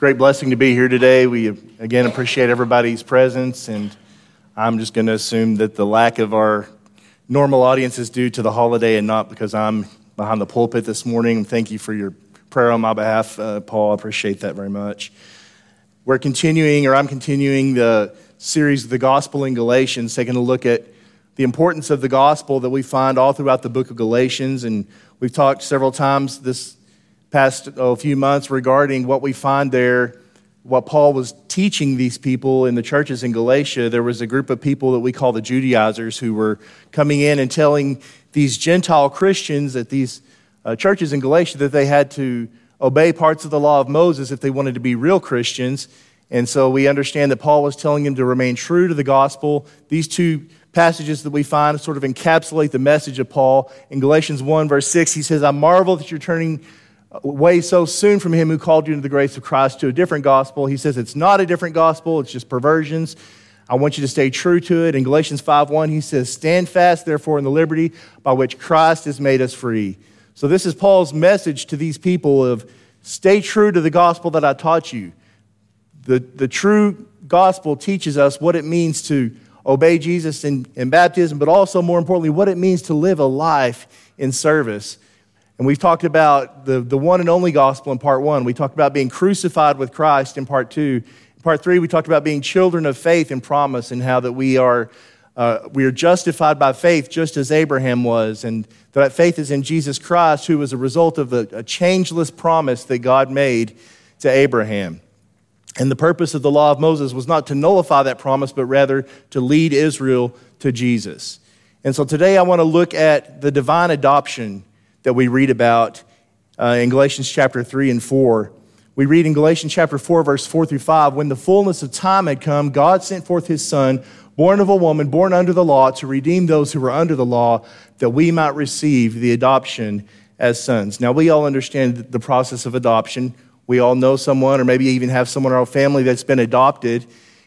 great blessing to be here today. We again appreciate everybody's presence, and I'm just going to assume that the lack of our normal audience is due to the holiday and not because I'm behind the pulpit this morning. Thank you for your prayer on my behalf, uh, Paul. I appreciate that very much. We're continuing, or I'm continuing, the series of the gospel in Galatians, taking a look at the importance of the gospel that we find all throughout the book of Galatians. And we've talked several times this past oh, few months regarding what we find there, what Paul was teaching these people in the churches in Galatia. There was a group of people that we call the Judaizers who were coming in and telling these Gentile Christians at these uh, churches in Galatia that they had to obey parts of the law of Moses if they wanted to be real Christians. And so we understand that Paul was telling them to remain true to the gospel. These two passages that we find sort of encapsulate the message of Paul. In Galatians 1, verse 6, he says, I marvel that you're turning away so soon from him who called you into the grace of Christ to a different gospel. He says it's not a different gospel, it's just perversions. I want you to stay true to it. In Galatians 5:1, he says, Stand fast, therefore, in the liberty by which Christ has made us free. So, this is Paul's message to these people of stay true to the gospel that I taught you. The, the true gospel teaches us what it means to obey Jesus in, in baptism, but also, more importantly, what it means to live a life in service. And we've talked about the, the one and only gospel in part one. We talked about being crucified with Christ in part two. In part three, we talked about being children of faith and promise and how that we are, uh, we are justified by faith just as Abraham was. And that faith is in Jesus Christ, who was a result of a, a changeless promise that God made to Abraham. And the purpose of the law of Moses was not to nullify that promise, but rather to lead Israel to Jesus. And so today I want to look at the divine adoption that we read about uh, in Galatians chapter 3 and 4. We read in Galatians chapter 4, verse 4 through 5 When the fullness of time had come, God sent forth his Son, born of a woman, born under the law, to redeem those who were under the law, that we might receive the adoption as sons. Now, we all understand the process of adoption. We all know someone, or maybe even have someone in our family that's been adopted.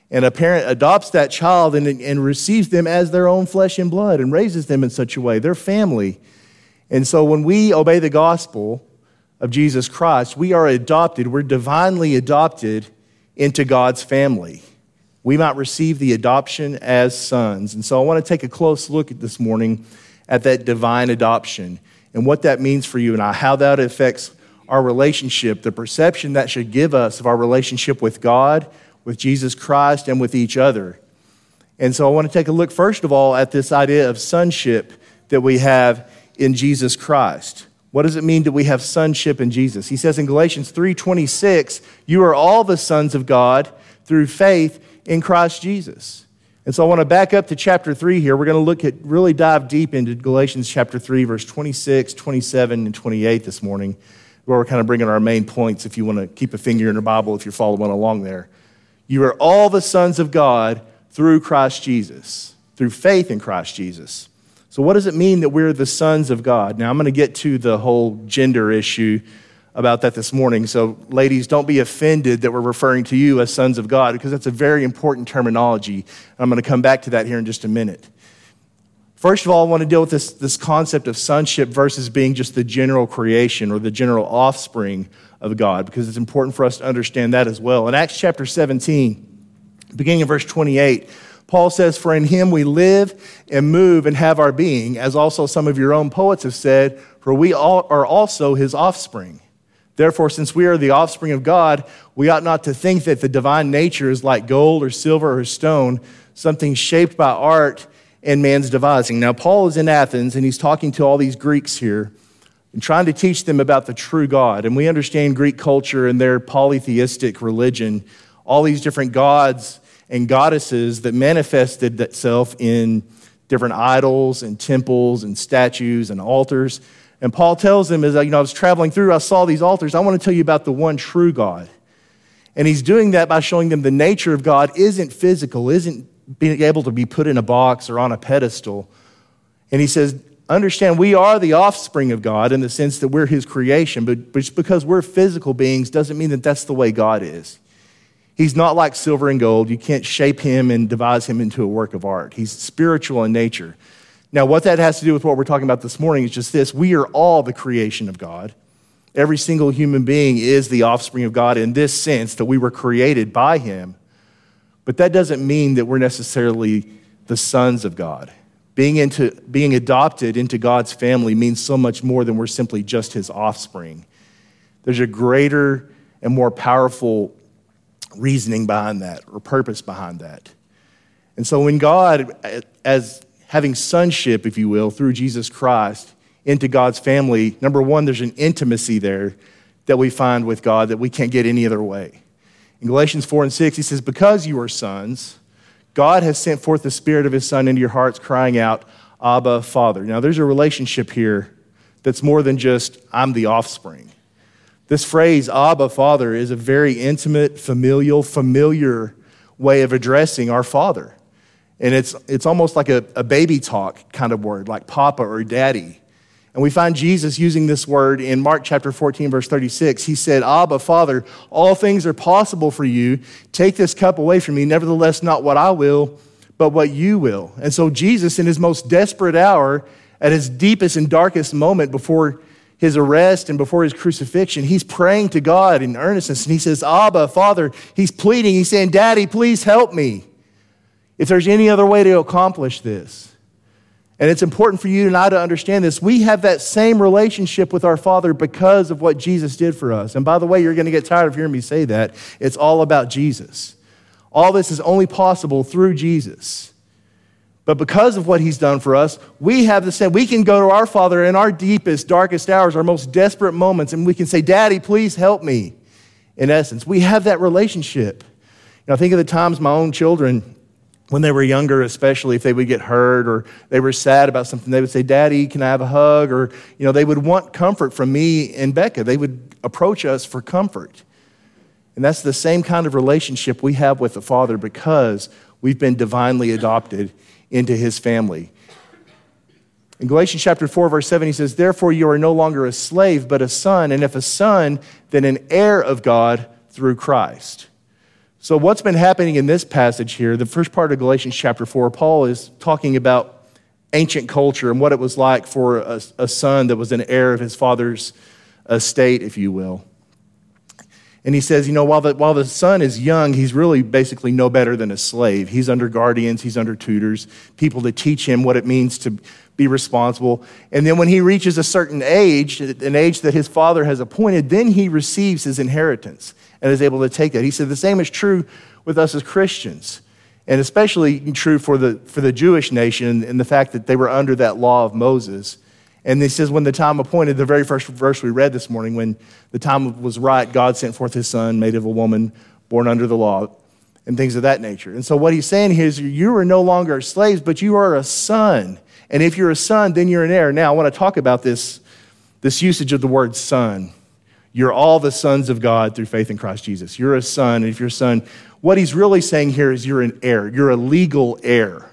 And a parent adopts that child and, and receives them as their own flesh and blood and raises them in such a way, their family. And so when we obey the gospel of Jesus Christ, we are adopted, we're divinely adopted into God's family. We might receive the adoption as sons. And so I want to take a close look at this morning at that divine adoption and what that means for you and I, how that affects our relationship, the perception that should give us of our relationship with God, with Jesus Christ, and with each other. And so I want to take a look, first of all, at this idea of sonship that we have in Jesus Christ. What does it mean that we have sonship in Jesus? He says in Galatians 3:26, "You are all the sons of God through faith in Christ Jesus." And so I want to back up to chapter 3 here. We're going to look at really dive deep into Galatians chapter 3 verse 26, 27 and 28 this morning, where we're kind of bringing our main points if you want to keep a finger in your Bible if you're following along there. You are all the sons of God through Christ Jesus, through faith in Christ Jesus. So, what does it mean that we're the sons of God? Now, I'm going to get to the whole gender issue about that this morning. So, ladies, don't be offended that we're referring to you as sons of God because that's a very important terminology. I'm going to come back to that here in just a minute. First of all, I want to deal with this, this concept of sonship versus being just the general creation or the general offspring of God because it's important for us to understand that as well. In Acts chapter 17, beginning in verse 28, Paul says, For in him we live and move and have our being, as also some of your own poets have said, for we all are also his offspring. Therefore, since we are the offspring of God, we ought not to think that the divine nature is like gold or silver or stone, something shaped by art and man's devising. Now, Paul is in Athens and he's talking to all these Greeks here and trying to teach them about the true God. And we understand Greek culture and their polytheistic religion, all these different gods and goddesses that manifested itself in different idols and temples and statues and altars. And Paul tells them, as you know, I was traveling through, I saw these altars. I want to tell you about the one true God. And he's doing that by showing them the nature of God isn't physical, isn't being able to be put in a box or on a pedestal. And he says, understand we are the offspring of God in the sense that we're his creation, but just because we're physical beings doesn't mean that that's the way God is. He's not like silver and gold. You can't shape him and devise him into a work of art. He's spiritual in nature. Now, what that has to do with what we're talking about this morning is just this we are all the creation of God. Every single human being is the offspring of God in this sense that we were created by Him. But that doesn't mean that we're necessarily the sons of God. Being, into, being adopted into God's family means so much more than we're simply just His offspring. There's a greater and more powerful reasoning behind that or purpose behind that. And so when God, as having sonship, if you will, through Jesus Christ, into God's family, number one, there's an intimacy there that we find with God that we can't get any other way. In Galatians 4 and 6, he says, Because you are sons, God has sent forth the Spirit of His Son into your hearts, crying out, Abba, Father. Now, there's a relationship here that's more than just, I'm the offspring. This phrase, Abba, Father, is a very intimate, familial, familiar way of addressing our Father. And it's, it's almost like a, a baby talk kind of word, like Papa or Daddy. And we find Jesus using this word in Mark chapter 14, verse 36. He said, Abba, Father, all things are possible for you. Take this cup away from me. Nevertheless, not what I will, but what you will. And so, Jesus, in his most desperate hour, at his deepest and darkest moment before his arrest and before his crucifixion, he's praying to God in earnestness. And he says, Abba, Father, he's pleading. He's saying, Daddy, please help me. If there's any other way to accomplish this. And it's important for you and I to understand this. We have that same relationship with our Father because of what Jesus did for us. And by the way, you're going to get tired of hearing me say that. It's all about Jesus. All this is only possible through Jesus. But because of what he's done for us, we have the same. We can go to our Father in our deepest, darkest hours, our most desperate moments, and we can say, Daddy, please help me. In essence, we have that relationship. You know, think of the times my own children when they were younger, especially if they would get hurt or they were sad about something, they would say, Daddy, can I have a hug? Or, you know, they would want comfort from me and Becca. They would approach us for comfort. And that's the same kind of relationship we have with the Father because we've been divinely adopted into his family. In Galatians chapter 4, verse 7, he says, Therefore you are no longer a slave, but a son, and if a son, then an heir of God through Christ. So, what's been happening in this passage here, the first part of Galatians chapter 4, Paul is talking about ancient culture and what it was like for a, a son that was an heir of his father's estate, if you will. And he says, you know, while the, while the son is young, he's really basically no better than a slave. He's under guardians, he's under tutors, people to teach him what it means to be responsible. And then when he reaches a certain age, an age that his father has appointed, then he receives his inheritance and is able to take that. He said the same is true with us as Christians, and especially true for the, for the Jewish nation and the fact that they were under that law of Moses. And he says, when the time appointed, the very first verse we read this morning, when the time was right, God sent forth his son, made of a woman, born under the law, and things of that nature. And so what he's saying here is you are no longer slaves, but you are a son. And if you're a son, then you're an heir. Now, I want to talk about this, this usage of the word son. You're all the sons of God through faith in Christ Jesus. You're a son, and if you're a son, what he's really saying here is you're an heir. You're a legal heir.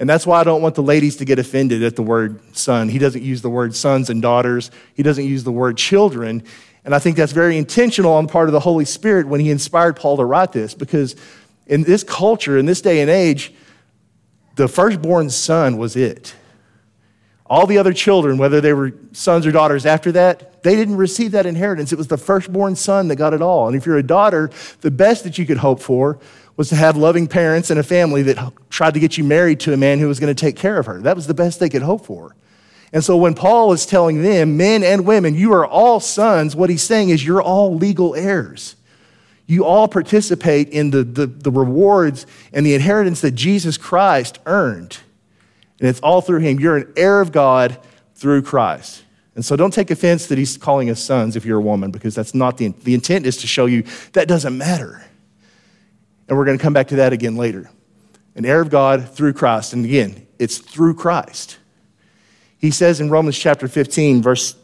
And that's why I don't want the ladies to get offended at the word son. He doesn't use the word sons and daughters, he doesn't use the word children. And I think that's very intentional on the part of the Holy Spirit when he inspired Paul to write this, because in this culture, in this day and age, the firstborn son was it. All the other children, whether they were sons or daughters after that, they didn't receive that inheritance. It was the firstborn son that got it all. And if you're a daughter, the best that you could hope for was to have loving parents and a family that tried to get you married to a man who was going to take care of her. That was the best they could hope for. And so when Paul is telling them, men and women, you are all sons, what he's saying is you're all legal heirs. You all participate in the, the, the rewards and the inheritance that Jesus Christ earned. And it's all through him. You're an heir of God through Christ. And so don't take offense that he's calling us sons if you're a woman, because that's not the, the intent is to show you that doesn't matter. And we're going to come back to that again later. An heir of God through Christ. And again, it's through Christ. He says in Romans chapter 15, verse,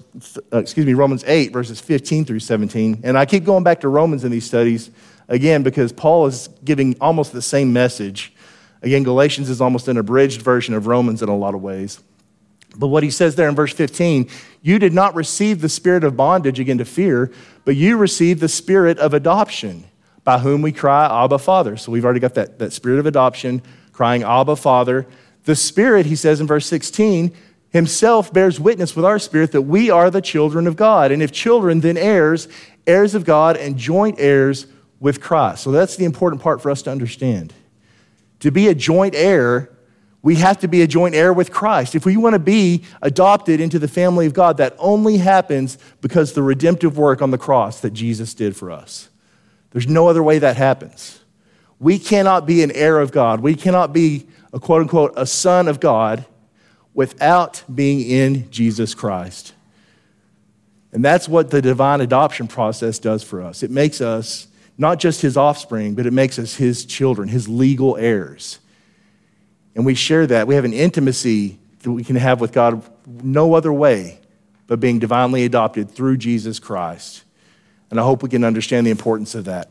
uh, excuse me, Romans 8, verses 15 through 17. And I keep going back to Romans in these studies again because Paul is giving almost the same message Again, Galatians is almost an abridged version of Romans in a lot of ways. But what he says there in verse 15, you did not receive the spirit of bondage again to fear, but you received the spirit of adoption, by whom we cry, Abba, Father. So we've already got that, that spirit of adoption, crying, Abba, Father. The spirit, he says in verse 16, himself bears witness with our spirit that we are the children of God. And if children, then heirs, heirs of God, and joint heirs with Christ. So that's the important part for us to understand. To be a joint heir, we have to be a joint heir with Christ. If we want to be adopted into the family of God, that only happens because the redemptive work on the cross that Jesus did for us. There's no other way that happens. We cannot be an heir of God. We cannot be a quote unquote a son of God without being in Jesus Christ. And that's what the divine adoption process does for us. It makes us not just his offspring, but it makes us his children, his legal heirs. And we share that. We have an intimacy that we can have with God no other way but being divinely adopted through Jesus Christ. And I hope we can understand the importance of that.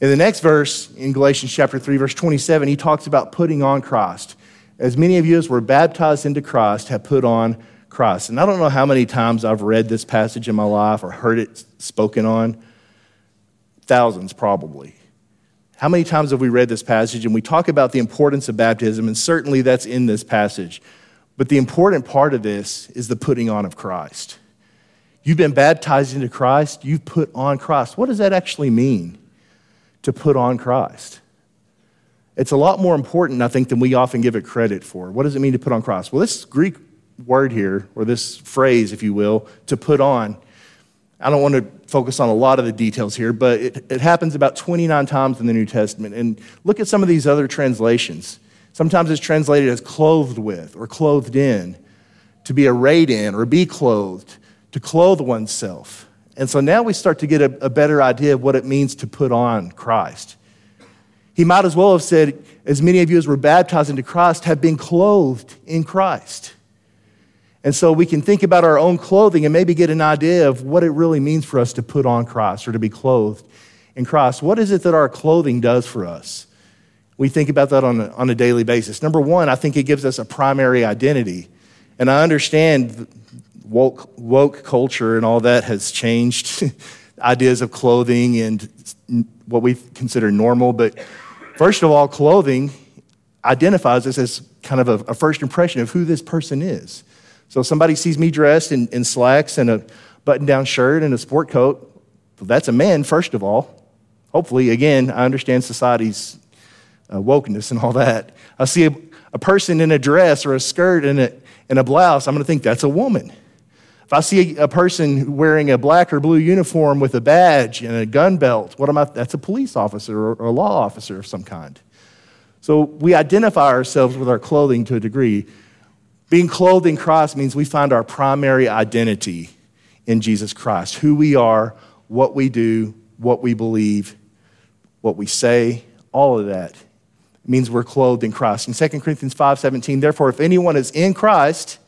In the next verse, in Galatians chapter 3, verse 27, he talks about putting on Christ. As many of you as were baptized into Christ have put on Christ. And I don't know how many times I've read this passage in my life or heard it spoken on. Thousands, probably. How many times have we read this passage and we talk about the importance of baptism, and certainly that's in this passage. But the important part of this is the putting on of Christ. You've been baptized into Christ, you've put on Christ. What does that actually mean to put on Christ? It's a lot more important, I think, than we often give it credit for. What does it mean to put on Christ? Well, this Greek word here, or this phrase, if you will, to put on, I don't want to focus on a lot of the details here, but it, it happens about 29 times in the New Testament. And look at some of these other translations. Sometimes it's translated as clothed with or clothed in, to be arrayed in or be clothed, to clothe oneself. And so now we start to get a, a better idea of what it means to put on Christ. He might as well have said, As many of you as were baptized into Christ have been clothed in Christ. And so we can think about our own clothing and maybe get an idea of what it really means for us to put on Christ or to be clothed in Christ. What is it that our clothing does for us? We think about that on a, on a daily basis. Number one, I think it gives us a primary identity. And I understand woke, woke culture and all that has changed ideas of clothing and what we consider normal. But first of all, clothing identifies us as kind of a, a first impression of who this person is. So somebody sees me dressed in, in slacks and a button down shirt and a sport coat. That's a man, first of all. Hopefully, again, I understand society's uh, wokeness and all that. I see a, a, person in a dress or a skirt and a, and a blouse, I'm going to think that's a woman. If I see a, person wearing a black or blue uniform with a badge and a gun belt, what am I? That's a police officer or, or a law officer of some kind. So we identify ourselves with our clothing to a degree. Being clothed in Christ means we find our primary identity in Jesus Christ who we are, what we do, what we believe, what we say, all of that means we're clothed in Christ. In 2 Corinthians 5:17, therefore, if anyone is in Christ,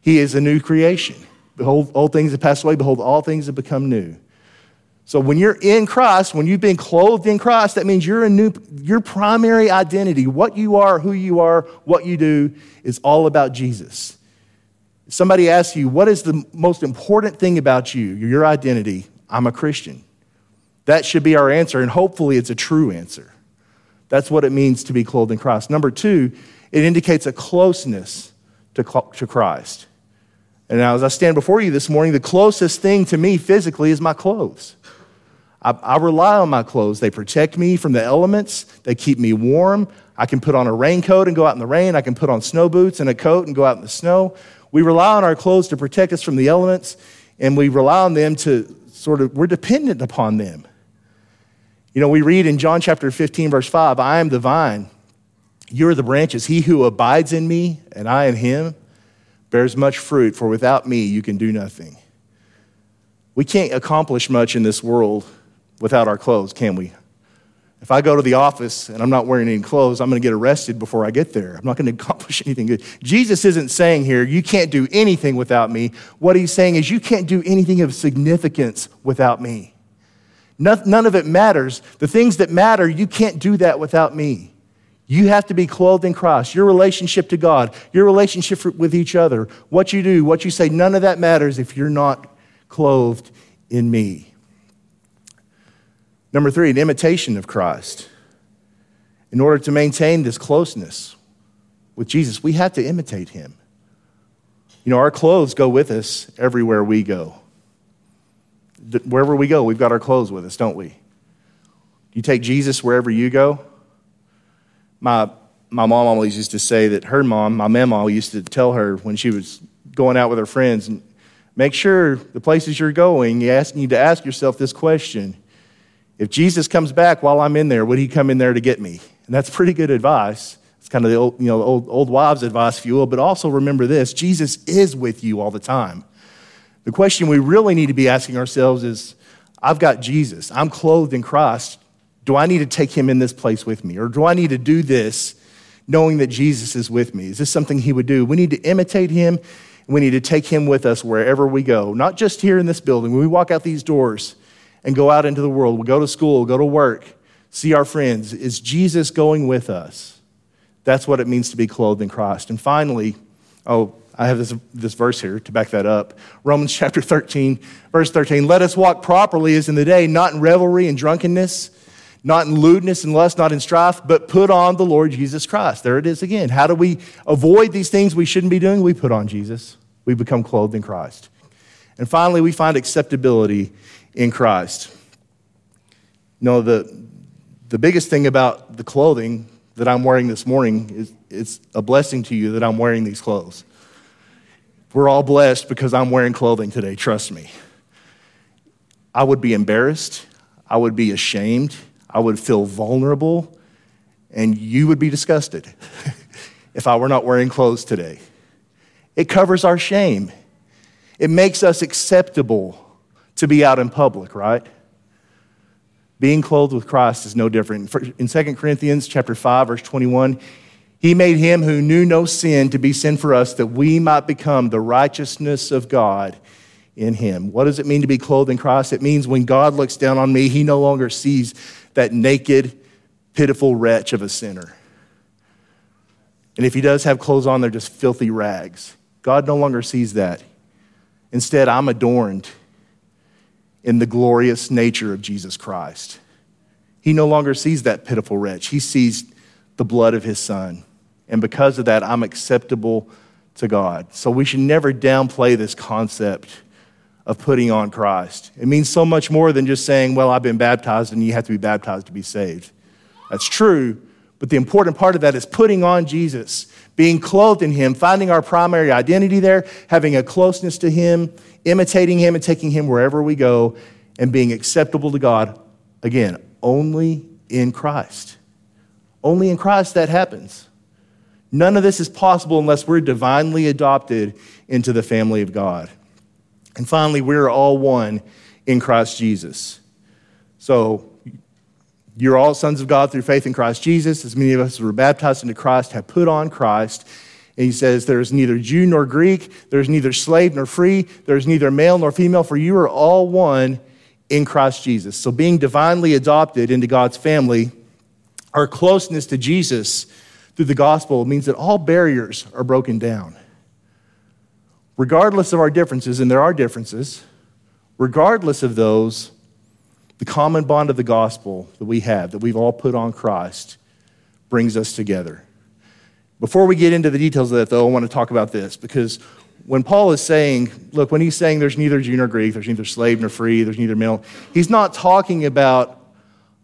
he is a new creation. Behold, old things have passed away, behold, all things have become new. So when you're in Christ, when you've been clothed in Christ, that means you're a new, your primary identity, what you are, who you are, what you do, is all about Jesus. Somebody asks you, what is the most important thing about you, your identity? I'm a Christian. That should be our answer, and hopefully it's a true answer. That's what it means to be clothed in Christ. Number two, it indicates a closeness to, to Christ. And as I stand before you this morning, the closest thing to me physically is my clothes. I, I, rely on my clothes. They protect me from the elements, they keep me warm. I can put on a raincoat and go out in the rain. I can put on snow boots and a coat and go out in the snow. We rely on our clothes to protect us from the elements, and we rely on them to sort of, we're dependent upon them. You know, we read in John chapter 15, verse 5 I am the vine, you are the branches. He who abides in me and I in him bears much fruit, for without me you can do nothing. We can't accomplish much in this world without our clothes, can we? If I go to the office and I'm not wearing any clothes, I'm going to get arrested before I get there. I'm not going to accomplish anything good. Jesus isn't saying here, you can't do anything without me. What he's saying is, you can't do anything of significance without me. None of it matters. The things that matter, you can't do that without me. You have to be clothed in Christ. Your relationship to God, your relationship with each other, what you do, what you say, none of that matters if you're not clothed in me. Number three, an imitation of Christ. In order to maintain this closeness with Jesus, we have to imitate him. You know, our clothes go with us everywhere we go. Wherever we go, we've got our clothes with us, don't we? You take Jesus wherever you go. My, my mom always used to say that her mom, my mama, used to tell her when she was going out with her friends, make sure the places you're going, you ask, need to ask yourself this question If Jesus comes back while I'm in there, would he come in there to get me? And that's pretty good advice. It's kind of the old, you know, old, old wives' advice, if you will. But also remember this Jesus is with you all the time. The question we really need to be asking ourselves is I've got Jesus, I'm clothed in Christ. Do I need to take him in this place with me? Or do I need to do this knowing that Jesus is with me? Is this something he would do? We need to imitate him. We need to take him with us wherever we go, not just here in this building. When we walk out these doors and go out into the world, we go to school, go to work, see our friends. Is Jesus going with us? That's what it means to be clothed in Christ. And finally, oh, I have this, this verse here to back that up. Romans chapter 13, verse 13. Let us walk properly as in the day, not in revelry and drunkenness not in lewdness and lust, not in strife, but put on the Lord Jesus Christ. There it is again. How do we avoid these things we shouldn't be doing? We put on Jesus. We become clothed in Christ. And finally, we find acceptability in Christ. You know, the, the biggest thing about the clothing that I'm wearing this morning is it's a blessing to you that I'm wearing these clothes. We're all blessed because I'm wearing clothing today, trust me. I would be embarrassed. I would be ashamed I would feel vulnerable, and you would be disgusted if I were not wearing clothes today. It covers our shame. It makes us acceptable to be out in public, right? Being clothed with Christ is no different. In 2 Corinthians chapter 5 verse 21, he made him who knew no sin to be sin for us that we might become the righteousness of God in him. What does it mean to be clothed in Christ? It means when God looks down on me, he no longer sees that naked, pitiful wretch of a sinner. And if he does have clothes on, they're just filthy rags. God no longer sees that. Instead, I'm adorned in the glorious nature of Jesus Christ. He no longer sees that pitiful wretch, he sees the blood of his son. And because of that, I'm acceptable to God. So we should never downplay this concept of putting on Christ. It means so much more than just saying, well, I've been baptized and you have to be baptized to be saved. That's true, but the important part of that is putting on Jesus, being clothed in Him, finding our primary identity there, having a closeness to Him, imitating Him and taking Him wherever we go, and being acceptable to God. Again, only in Christ. Only in Christ that happens. None of this is possible unless we're divinely adopted into the family of God. And finally, we're all one in Christ Jesus. So, you're all sons of God through faith in Christ Jesus. As many of us who were baptized into Christ have put on Christ. And he says, There's neither Jew nor Greek, there's neither slave nor free, there's neither male nor female, for you are all one in Christ Jesus. So, being divinely adopted into God's family, our closeness to Jesus through the gospel means that all barriers are broken down regardless of our differences, and there are differences, regardless of those, the common bond of the gospel that we have, that we've all put on Christ, brings us together. Before we get into the details of that, though, I want to talk about this because when Paul is saying, look, when he's saying there's neither Jew nor Greek, there's neither slave nor free, there's neither male, he's not talking about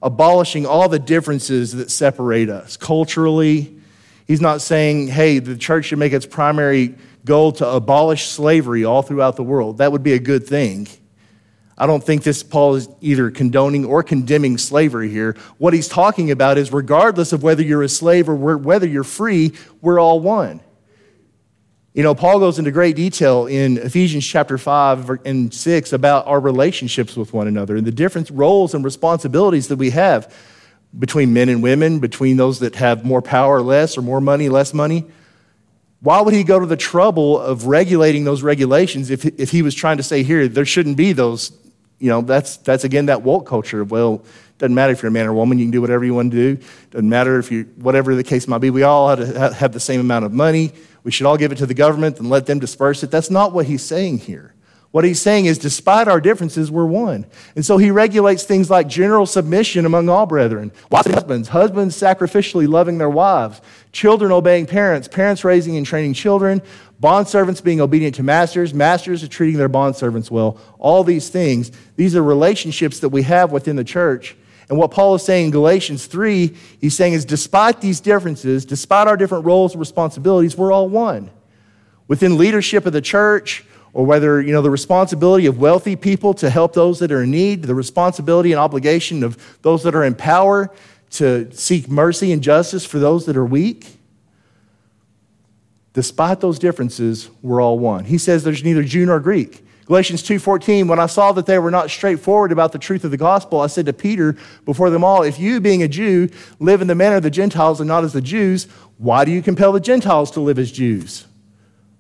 abolishing all the differences that separate us culturally. He's not saying, hey, the church should make its primary goal to abolish slavery all throughout the world. That would be a good thing. I don't think this Paul is either condoning or condemning slavery here. What he's talking about is regardless of whether you're a slave or whether you're free, we're all one. You know, Paul goes into great detail in Ephesians chapter 5 and 6 about our relationships with one another and the different roles and responsibilities that we have between men and women, between those that have more power, less, or more money, less money. Why would he go to the trouble of regulating those regulations if, if he was trying to say here, there shouldn't be those? You know, that's, that's again that woke culture of, well, doesn't matter if you're a man or a woman, you can do whatever you want to do. Doesn't matter if you, whatever the case might be, we all have to have the same amount of money. We should all give it to the government and let them disperse it. That's not what he's saying here. What he's saying is, despite our differences, we're one. And so he regulates things like general submission among all brethren, Wives husbands, husbands sacrificially loving their wives, children obeying parents, parents raising and training children, bondservants being obedient to masters, masters are treating their bondservants well. All these things, these are relationships that we have within the church. And what Paul is saying in Galatians 3, he's saying is despite these differences, despite our different roles and responsibilities, we're all one. Within leadership of the church, or whether you know the responsibility of wealthy people to help those that are in need the responsibility and obligation of those that are in power to seek mercy and justice for those that are weak. Despite those differences we're all one. He says there's neither jew nor greek. Galatians 2.14 when i saw that they were not straightforward about the truth of the gospel i said to peter before them all if you being a jew live in the manner of the gentiles and not as the jews why do you compel the gentiles to live as jews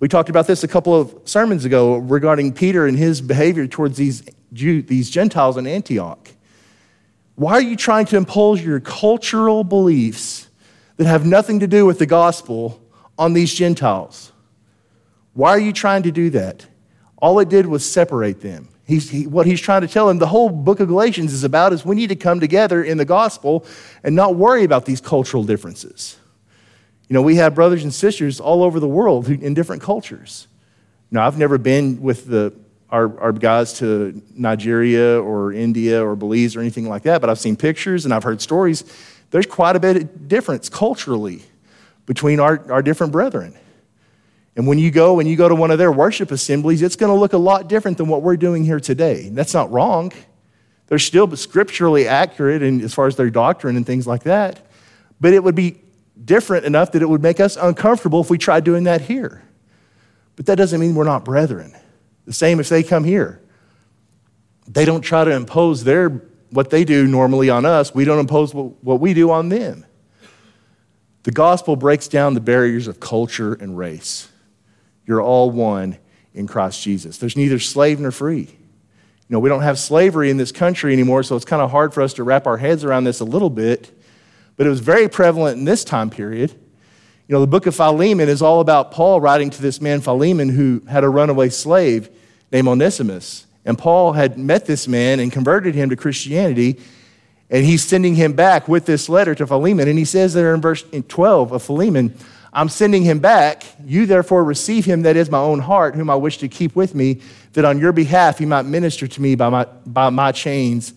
we talked about this a couple of sermons ago regarding Peter and his behavior towards these, Jew, these Gentiles in Antioch. Why are you trying to impose your cultural beliefs that have nothing to do with the gospel on these Gentiles? Why are you trying to do that? All it did was separate them. He's, he, what he's trying to tell them, the whole book of Galatians is about, is we need to come together in the gospel and not worry about these cultural differences. You know, we have brothers and sisters all over the world who, in different cultures. Now, I've never been with the, our, our guys to Nigeria or India or Belize or anything like that, but I've seen pictures and I've heard stories. There's quite a bit of difference culturally between our, our different brethren. And when you go and you go to one of their worship assemblies, it's going to look a lot different than what we're doing here today. That's not wrong. They're still scripturally accurate in, as far as their doctrine and things like that. But it would be different enough that it would make us uncomfortable if we tried doing that here. But that doesn't mean we're not brethren. The same if they come here. They don't try to impose their what they do normally on us. We don't impose what we do on them. The gospel breaks down the barriers of culture and race. You're all one in Christ Jesus. There's neither slave nor free. You know, we don't have slavery in this country anymore, so it's kind of hard for us to wrap our heads around this a little bit but it was very prevalent in this time period. You know, the book of Philemon is all about Paul writing to this man, Philemon, who had a runaway slave named Onesimus. And Paul had met this man and converted him to Christianity. And he's sending him back with this letter to Philemon. And he says there in verse 12 of Philemon, I'm sending him back. You therefore receive him that is my own heart, whom I wish to keep with me, that on your behalf he might minister to me by my, by my chains,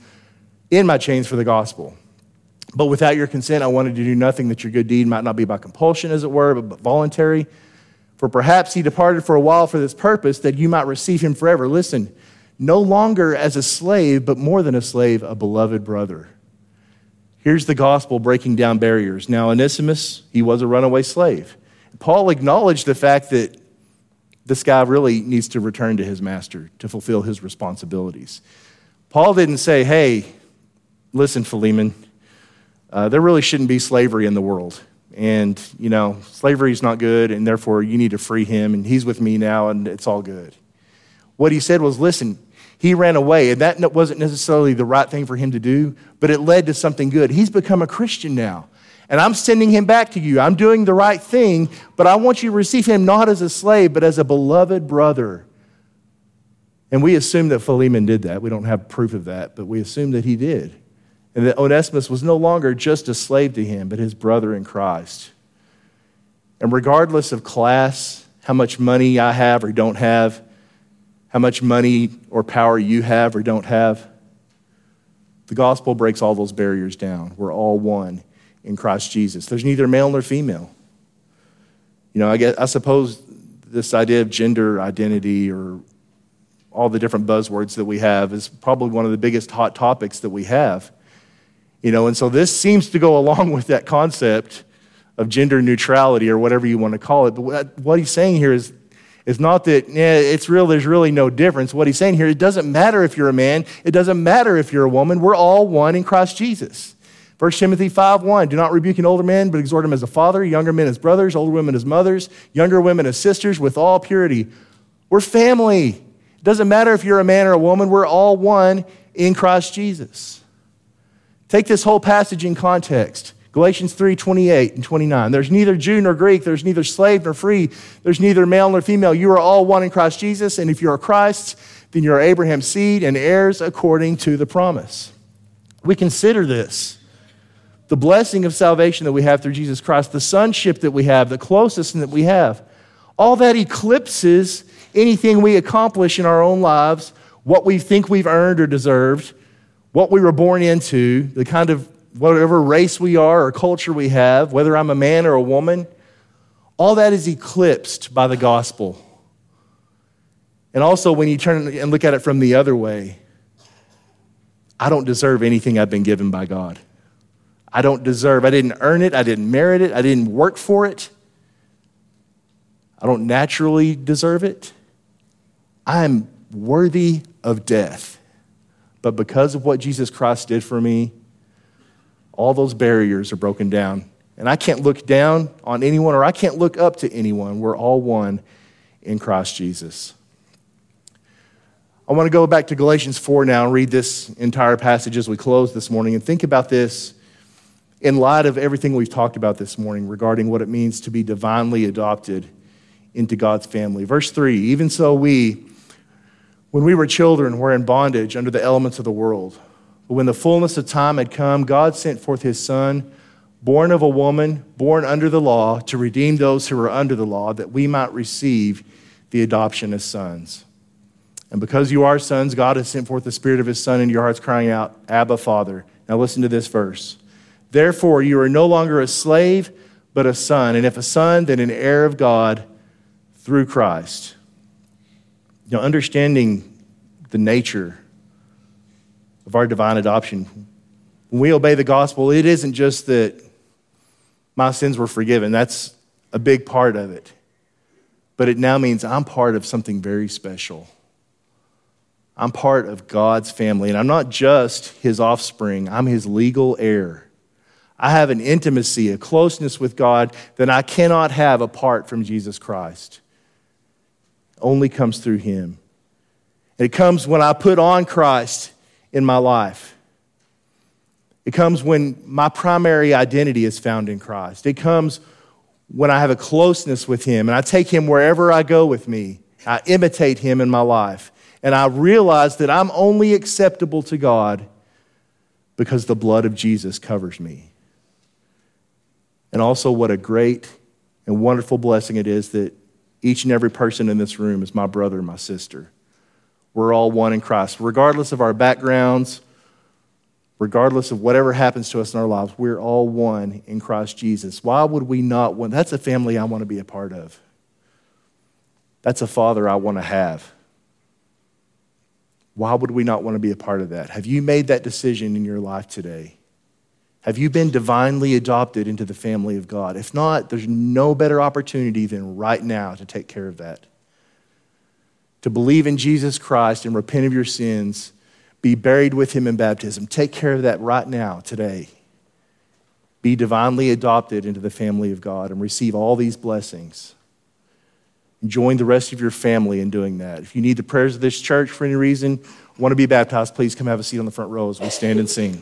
in my chains for the gospel. But without your consent, I wanted to do nothing that your good deed might not be by compulsion, as it were, but voluntary. For perhaps he departed for a while for this purpose, that you might receive him forever. Listen, no longer as a slave, but more than a slave, a beloved brother. Here's the gospel breaking down barriers. Now, Onesimus, he was a runaway slave. Paul acknowledged the fact that this guy really needs to return to his master to fulfill his responsibilities. Paul didn't say, hey, listen, Philemon, uh, there really shouldn't be slavery in the world. And, you know, slavery is not good, and therefore you need to free him, and he's with me now, and it's all good. What he said was, listen, he ran away, and that wasn't necessarily the right thing for him to do, but it led to something good. He's become a Christian now. And I'm sending him back to you. I'm doing the right thing, but I want you to receive him not as a slave, but as a beloved brother. And we assume that Philemon did that. We don't have proof of that, but we assume that he did and that Onesimus was no longer just a slave to him, but his brother in Christ. And regardless of class, how much money I have or don't have, how much money or power you have or don't have, the gospel breaks all those barriers down. We're all one in Christ Jesus. There's neither male nor female. You know, I, guess, I suppose this idea of gender identity or all the different buzzwords that we have is probably one of the biggest hot topics that we have. You know, and so this seems to go along with that concept of gender neutrality or whatever you want to call it. But what he's saying here is, is not that yeah, it's real, there's really no difference. What he's saying here, it doesn't matter if you're a man, it doesn't matter if you're a woman. We're all one in Christ Jesus. 1 Timothy 5 1, do not rebuke an older man, but exhort him as a father, younger men as brothers, older women as mothers, younger women as sisters, with all purity. We're family. It doesn't matter if you're a man or a woman, we're all one in Christ Jesus. Take this whole passage in context. Galatians 3 28 and 29. There's neither Jew nor Greek, there's neither slave nor free, there's neither male nor female. You are all one in Christ Jesus, and if you are Christ's, then you're Abraham's seed and heirs according to the promise. We consider this the blessing of salvation that we have through Jesus Christ, the sonship that we have, the closest that we have. All that eclipses anything we accomplish in our own lives, what we think we've earned or deserved, what we were born into, the kind of whatever race we are or culture we have, whether I'm a man or a woman, all that is eclipsed by the gospel. And also, when you turn and look at it from the other way, I don't deserve anything I've been given by God. I don't deserve, I didn't earn it, I didn't merit it, I didn't work for it. I don't naturally deserve it. I am worthy of death. But because of what Jesus Christ did for me, all those barriers are broken down. And I can't look down on anyone or I can't look up to anyone. We're all one in Christ Jesus. I want to go back to Galatians 4 now and read this entire passage as we close this morning and think about this in light of everything we've talked about this morning regarding what it means to be divinely adopted into God's family. Verse 3 Even so, we, when we were children, we were in bondage under the elements of the world. But when the fullness of time had come, God sent forth his Son, born of a woman, born under the law, to redeem those who were under the law, that we might receive the adoption as sons. And because you are sons, God has sent forth the Spirit of His Son into your hearts, crying out, Abba, Father. Now listen to this verse. Therefore, you are no longer a slave, but a son. And if a son, then an heir of God through Christ. You know, understanding the nature of our divine adoption. When we obey the gospel, it isn't just that my sins were forgiven, that's a big part of it. But it now means I'm part of something very special. I'm part of God's family, and I'm not just his offspring, I'm his legal heir. I have an intimacy, a closeness with God that I cannot have apart from Jesus Christ. Only comes through him. it comes when I put on Christ in my life. It comes when my primary identity is found in Christ. It comes when I have a closeness with Him and I take Him wherever I go with me. I imitate Him in my life and I realize that I'm only acceptable to God because the blood of Jesus covers me. And also, what a great and wonderful blessing it is that each and every person in this room is my brother and my sister. We're all one in Christ. Regardless of our backgrounds, regardless of whatever happens to us in our lives, we're all one in Christ Jesus. Why would we not want? That's a family I want to be a part of. That's a father I want to have. Why would we not want to be a part of that? Have you made that decision in your life today? Have you been divinely adopted into the family of God? If not, there's no better opportunity than right now to take care of that. To believe in Jesus Christ and repent of your sins, be buried with him in baptism. Take care of that right now, today. Be divinely adopted into the family of God and receive all these blessings join the rest of your family in doing that. If you need the prayers of this church for any reason, want to be baptized, please come have a seat on the front row as we stand and sing.